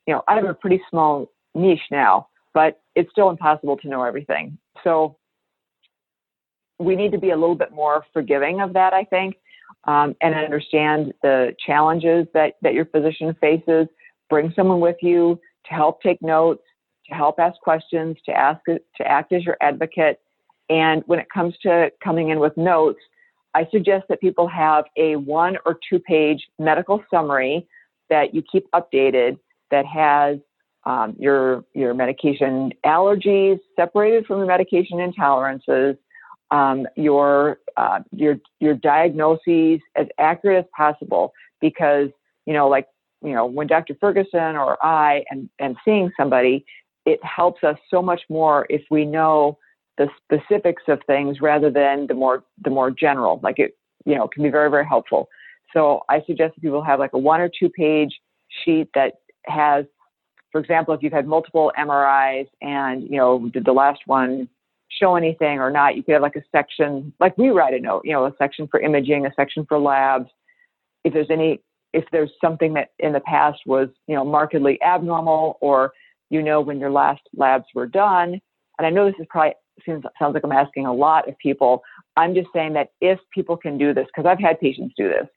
you know, I have a pretty small niche now, but it's still impossible to know everything. So we need to be a little bit more forgiving of that, I think, um, and understand the challenges that, that your physician faces. Bring someone with you to help take notes, to help ask questions, to ask to act as your advocate. And when it comes to coming in with notes, I suggest that people have a one or two page medical summary that you keep updated that has um, your your medication allergies separated from your medication intolerances, um, your uh, your your diagnoses as accurate as possible because you know like you know when Dr. Ferguson or I and and seeing somebody, it helps us so much more if we know the specifics of things rather than the more the more general. Like it, you know, can be very very helpful. So I suggest people have like a one or two page sheet that has, for example, if you've had multiple MRIs and you know did the last one show anything or not, you could have like a section, like we write a note, you know, a section for imaging, a section for labs. If there's any, if there's something that in the past was, you know, markedly abnormal, or you know when your last labs were done, and I know this is probably seems sounds like I'm asking a lot of people. I'm just saying that if people can do this, because I've had patients do this,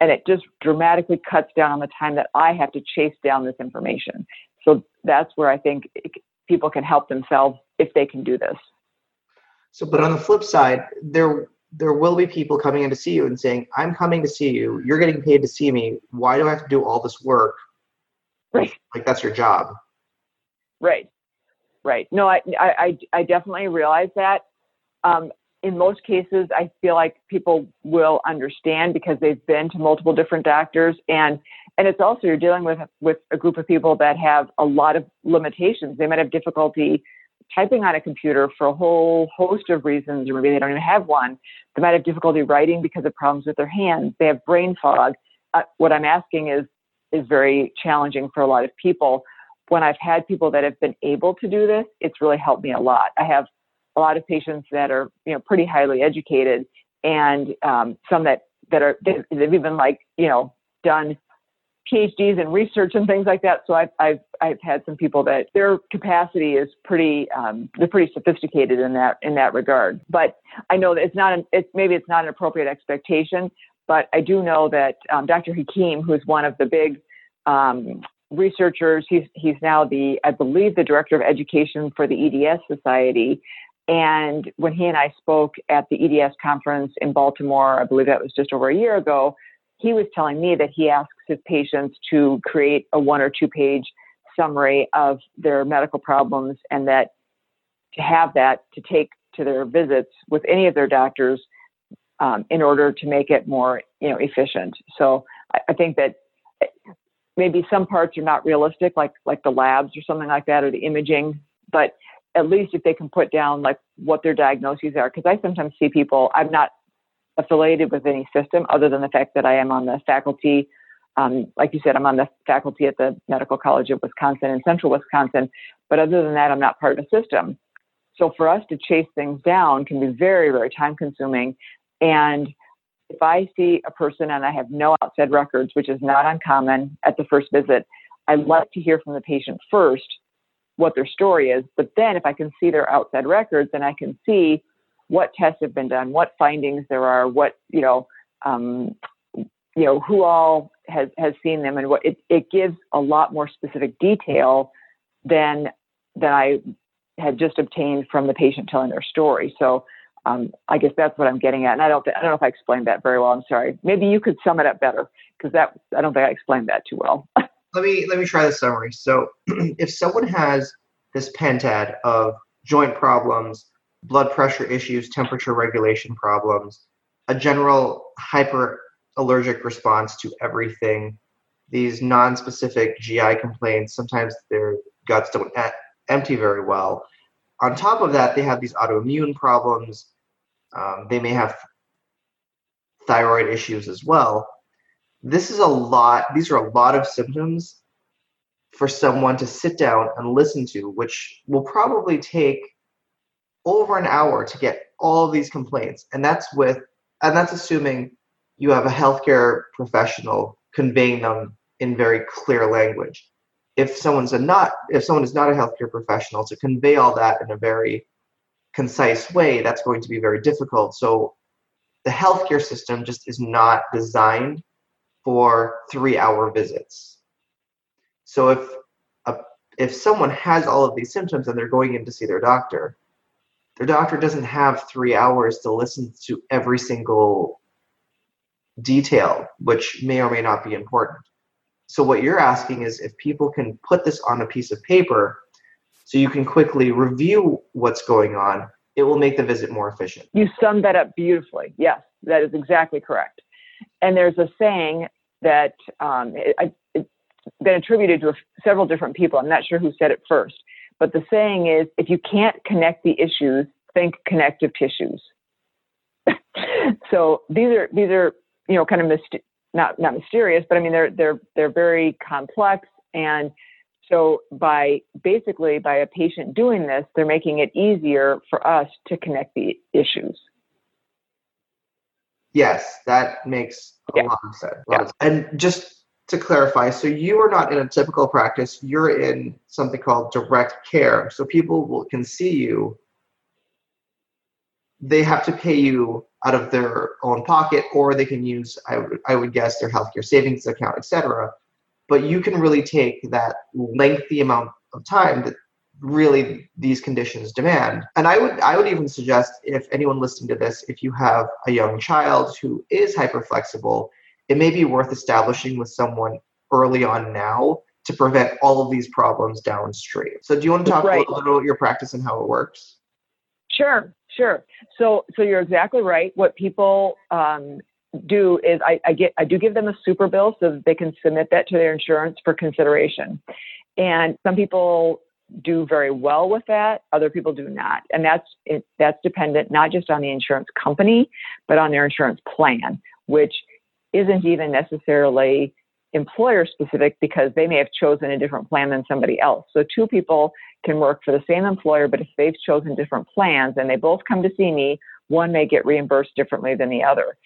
and it just dramatically cuts down on the time that I have to chase down this information. So that's where I think people can help themselves if they can do this. So, but on the flip side, there there will be people coming in to see you and saying, "I'm coming to see you. You're getting paid to see me. Why do I have to do all this work?" Right. Like that's your job. Right. Right. No, I, I, I definitely realize that. Um, in most cases, I feel like people will understand because they've been to multiple different doctors, and and it's also you're dealing with with a group of people that have a lot of limitations. They might have difficulty typing on a computer for a whole host of reasons, or maybe they don't even have one. They might have difficulty writing because of problems with their hands. They have brain fog. Uh, what I'm asking is is very challenging for a lot of people. When I've had people that have been able to do this, it's really helped me a lot. I have a lot of patients that are you know pretty highly educated, and um, some that that are they've even like you know done PhDs in research and things like that. So I've I've I've had some people that their capacity is pretty um, they're pretty sophisticated in that in that regard. But I know that it's not an, it's maybe it's not an appropriate expectation. But I do know that um, Dr. Hakim, who's one of the big um, researchers, he's he's now the I believe the director of education for the EDS Society. And when he and I spoke at the EDS conference in Baltimore, I believe that was just over a year ago, he was telling me that he asks his patients to create a one or two page summary of their medical problems and that to have that to take to their visits with any of their doctors um, in order to make it more you know efficient so I, I think that maybe some parts are not realistic like like the labs or something like that or the imaging but at least if they can put down like what their diagnoses are because i sometimes see people i'm not affiliated with any system other than the fact that I am on the faculty. Um, like you said, I'm on the faculty at the Medical College of Wisconsin in central Wisconsin. But other than that, I'm not part of a system. So for us to chase things down can be very, very time consuming. And if I see a person and I have no outside records, which is not uncommon at the first visit, I like to hear from the patient first what their story is. But then if I can see their outside records, then I can see what tests have been done, what findings there are, what you know, um, you know, who all has has seen them, and what it, it gives a lot more specific detail than than I had just obtained from the patient telling their story. So um, I guess that's what I'm getting at. And I don't I don't know if I explained that very well. I'm sorry. Maybe you could sum it up better because that I don't think I explained that too well. let me let me try the summary. So if someone has this pentad of joint problems, blood pressure issues, temperature regulation problems, a general hyperallergic response to everything, these non-specific GI complaints, sometimes their guts don't empty very well. On top of that, they have these autoimmune problems. Um, they may have thyroid issues as well. This is a lot, these are a lot of symptoms for someone to sit down and listen to, which will probably take over an hour to get all these complaints. And that's with and that's assuming you have a healthcare professional conveying them in very clear language. If someone's a not if someone is not a healthcare professional to convey all that in a very concise way, that's going to be very difficult. So the healthcare system just is not designed for three hour visits. So if a, if someone has all of these symptoms and they're going in to see their doctor, their doctor doesn't have three hours to listen to every single detail, which may or may not be important. So, what you're asking is if people can put this on a piece of paper so you can quickly review what's going on, it will make the visit more efficient. You summed that up beautifully. Yes, that is exactly correct. And there's a saying that um, it, it's been attributed to several different people. I'm not sure who said it first, but the saying is if you can't connect the issues, think connective tissues. so these are these are you know kind of myst- not not mysterious, but I mean they're they're they're very complex and so by basically by a patient doing this, they're making it easier for us to connect the issues. Yes, that makes a yeah. lot of sense. Yeah. And just to clarify, so you are not in a typical practice, you're in something called direct care. So people will, can see you. They have to pay you out of their own pocket, or they can use, I would, I would guess, their healthcare savings account, etc. But you can really take that lengthy amount of time that really these conditions demand. And I would I would even suggest if anyone listening to this, if you have a young child who is hyperflexible it may be worth establishing with someone early on now to prevent all of these problems downstream. So, do you want to talk right. a little bit about your practice and how it works? Sure, Sure. So, so you're exactly right. What people um, do is I, I, get I do give them a super bill so that they can submit that to their insurance for consideration. And some people do very well with that. Other people do not, and that's it, that's dependent not just on the insurance company, but on their insurance plan, which isn't even necessarily employer specific because they may have chosen a different plan than somebody else. So two people can work for the same employer, but if they've chosen different plans and they both come to see me, one may get reimbursed differently than the other.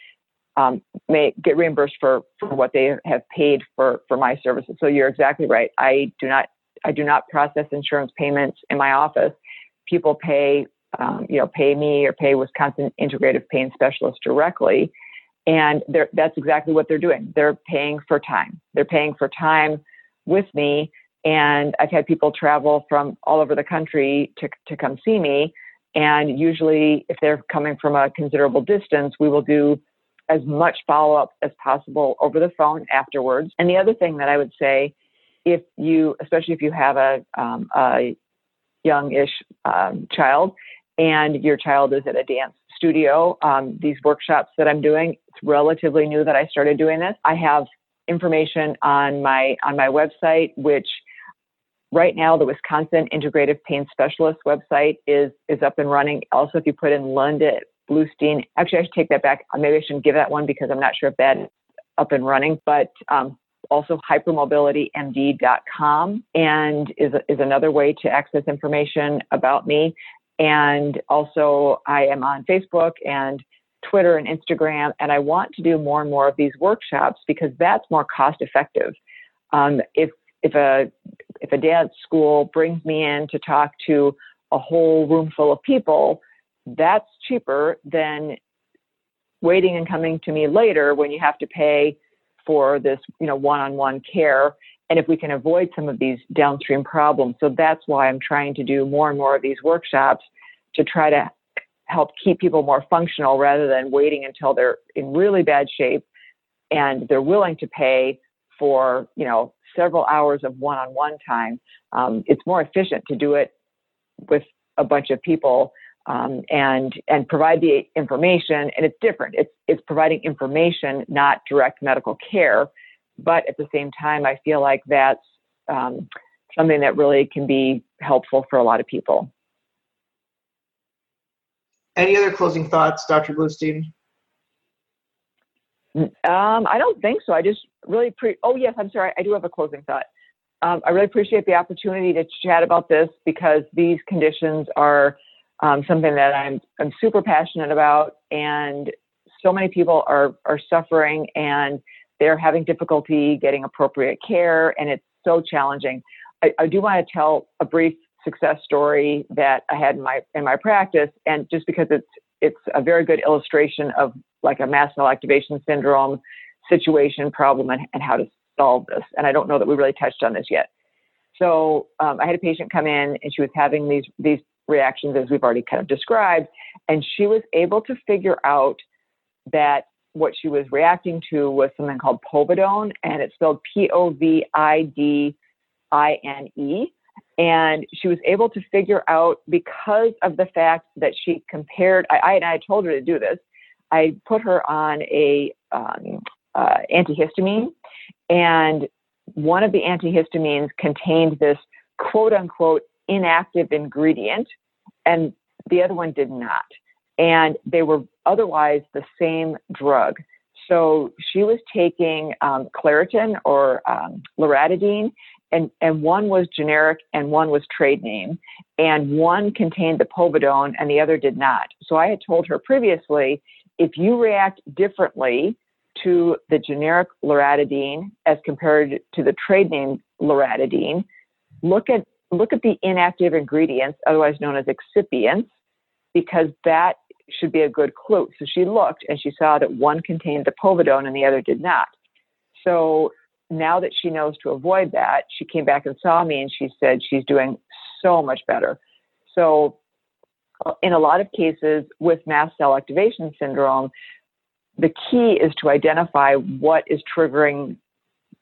Um, may get reimbursed for, for what they have paid for, for my services. So you're exactly right. I do not I do not process insurance payments in my office. People pay um, you know pay me or pay Wisconsin Integrative Pain Specialist directly, and that's exactly what they're doing. They're paying for time. They're paying for time with me. And I've had people travel from all over the country to, to come see me. And usually, if they're coming from a considerable distance, we will do as much follow up as possible over the phone afterwards. And the other thing that I would say, if you, especially if you have a, um, a youngish um, child and your child is at a dance studio, um, these workshops that I'm doing. It's relatively new that I started doing this. I have information on my on my website, which right now the Wisconsin Integrative Pain Specialist website is is up and running. Also, if you put in Linda Bluestein, actually I should take that back. Maybe I shouldn't give that one because I'm not sure if that is up and running. But um, also hypermobilitymd.com and is, is another way to access information about me. And also, I am on Facebook and Twitter and Instagram, and I want to do more and more of these workshops because that's more cost effective. Um, if if a if a dance school brings me in to talk to a whole room full of people, that's cheaper than waiting and coming to me later when you have to pay for this, you know, one-on-one care. And if we can avoid some of these downstream problems, so that's why I'm trying to do more and more of these workshops to try to help keep people more functional rather than waiting until they're in really bad shape and they're willing to pay for you know several hours of one-on-one time. Um, it's more efficient to do it with a bunch of people um, and and provide the information. And it's different. It's it's providing information, not direct medical care. But at the same time, I feel like that's um, something that really can be helpful for a lot of people. Any other closing thoughts, Dr. Bluestein? Um, I don't think so. I just really pre. Oh yes, I'm sorry. I do have a closing thought. Um, I really appreciate the opportunity to chat about this because these conditions are um, something that I'm I'm super passionate about, and so many people are are suffering and they're having difficulty getting appropriate care, and it's so challenging. I, I do want to tell a brief success story that I had in my in my practice, and just because it's it's a very good illustration of like a mast cell activation syndrome situation problem and, and how to solve this. And I don't know that we really touched on this yet. So um, I had a patient come in and she was having these these reactions as we've already kind of described, and she was able to figure out that what she was reacting to was something called povidone, and it's spelled P O V I D I N E. And she was able to figure out because of the fact that she compared, I, I, I told her to do this. I put her on a um, uh, antihistamine, and one of the antihistamines contained this quote unquote inactive ingredient, and the other one did not. And they were otherwise the same drug. So she was taking um, Claritin or um, loratadine, and, and one was generic and one was trade name, and one contained the povidone and the other did not. So I had told her previously, if you react differently to the generic loratadine as compared to the trade name loratadine, look at look at the inactive ingredients, otherwise known as excipients, because that should be a good clue. So she looked and she saw that one contained the povidone and the other did not. So now that she knows to avoid that, she came back and saw me and she said she's doing so much better. So, uh, in a lot of cases with mast cell activation syndrome, the key is to identify what is triggering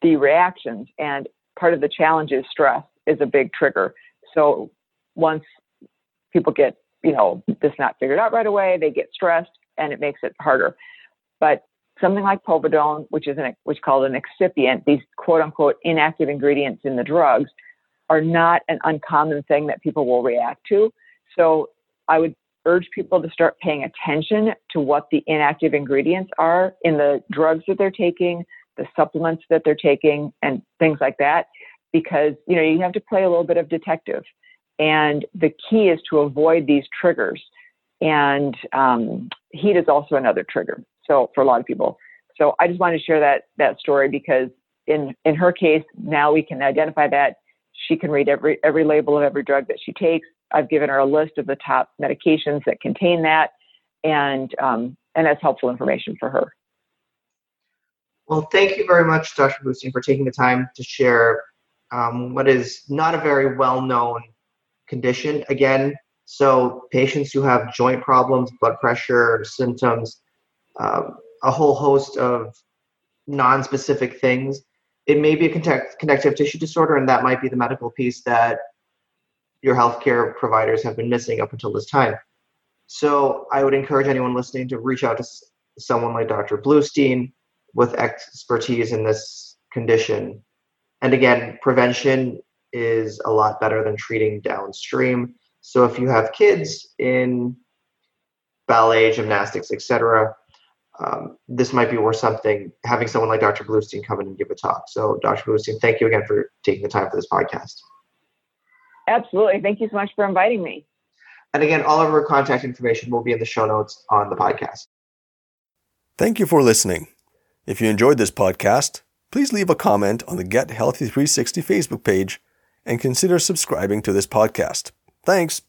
the reactions. And part of the challenge is stress is a big trigger. So, once people get you know, this not figured out right away. They get stressed and it makes it harder. But something like povidone, which is an, which is called an excipient, these quote unquote inactive ingredients in the drugs are not an uncommon thing that people will react to. So I would urge people to start paying attention to what the inactive ingredients are in the drugs that they're taking, the supplements that they're taking, and things like that. Because, you know, you have to play a little bit of detective. And the key is to avoid these triggers. And um, heat is also another trigger. So for a lot of people. So I just wanted to share that that story because in in her case, now we can identify that she can read every every label of every drug that she takes. I've given her a list of the top medications that contain that, and um, and that's helpful information for her. Well, thank you very much, Dr. Bluestein, for taking the time to share um, what is not a very well known condition. Again, so patients who have joint problems, blood pressure symptoms, uh, a whole host of non-specific things. It may be a connective tissue disorder, and that might be the medical piece that your healthcare providers have been missing up until this time. So I would encourage anyone listening to reach out to someone like Dr. Bluestein with expertise in this condition. And again, prevention is a lot better than treating downstream. So if you have kids in ballet, gymnastics, etc., um, this might be worth something having someone like Dr. Bluestein come in and give a talk. So, Dr. Bluestein, thank you again for taking the time for this podcast. Absolutely. Thank you so much for inviting me. And again, all of our contact information will be in the show notes on the podcast. Thank you for listening. If you enjoyed this podcast, please leave a comment on the Get Healthy 360 Facebook page and consider subscribing to this podcast. Thanks.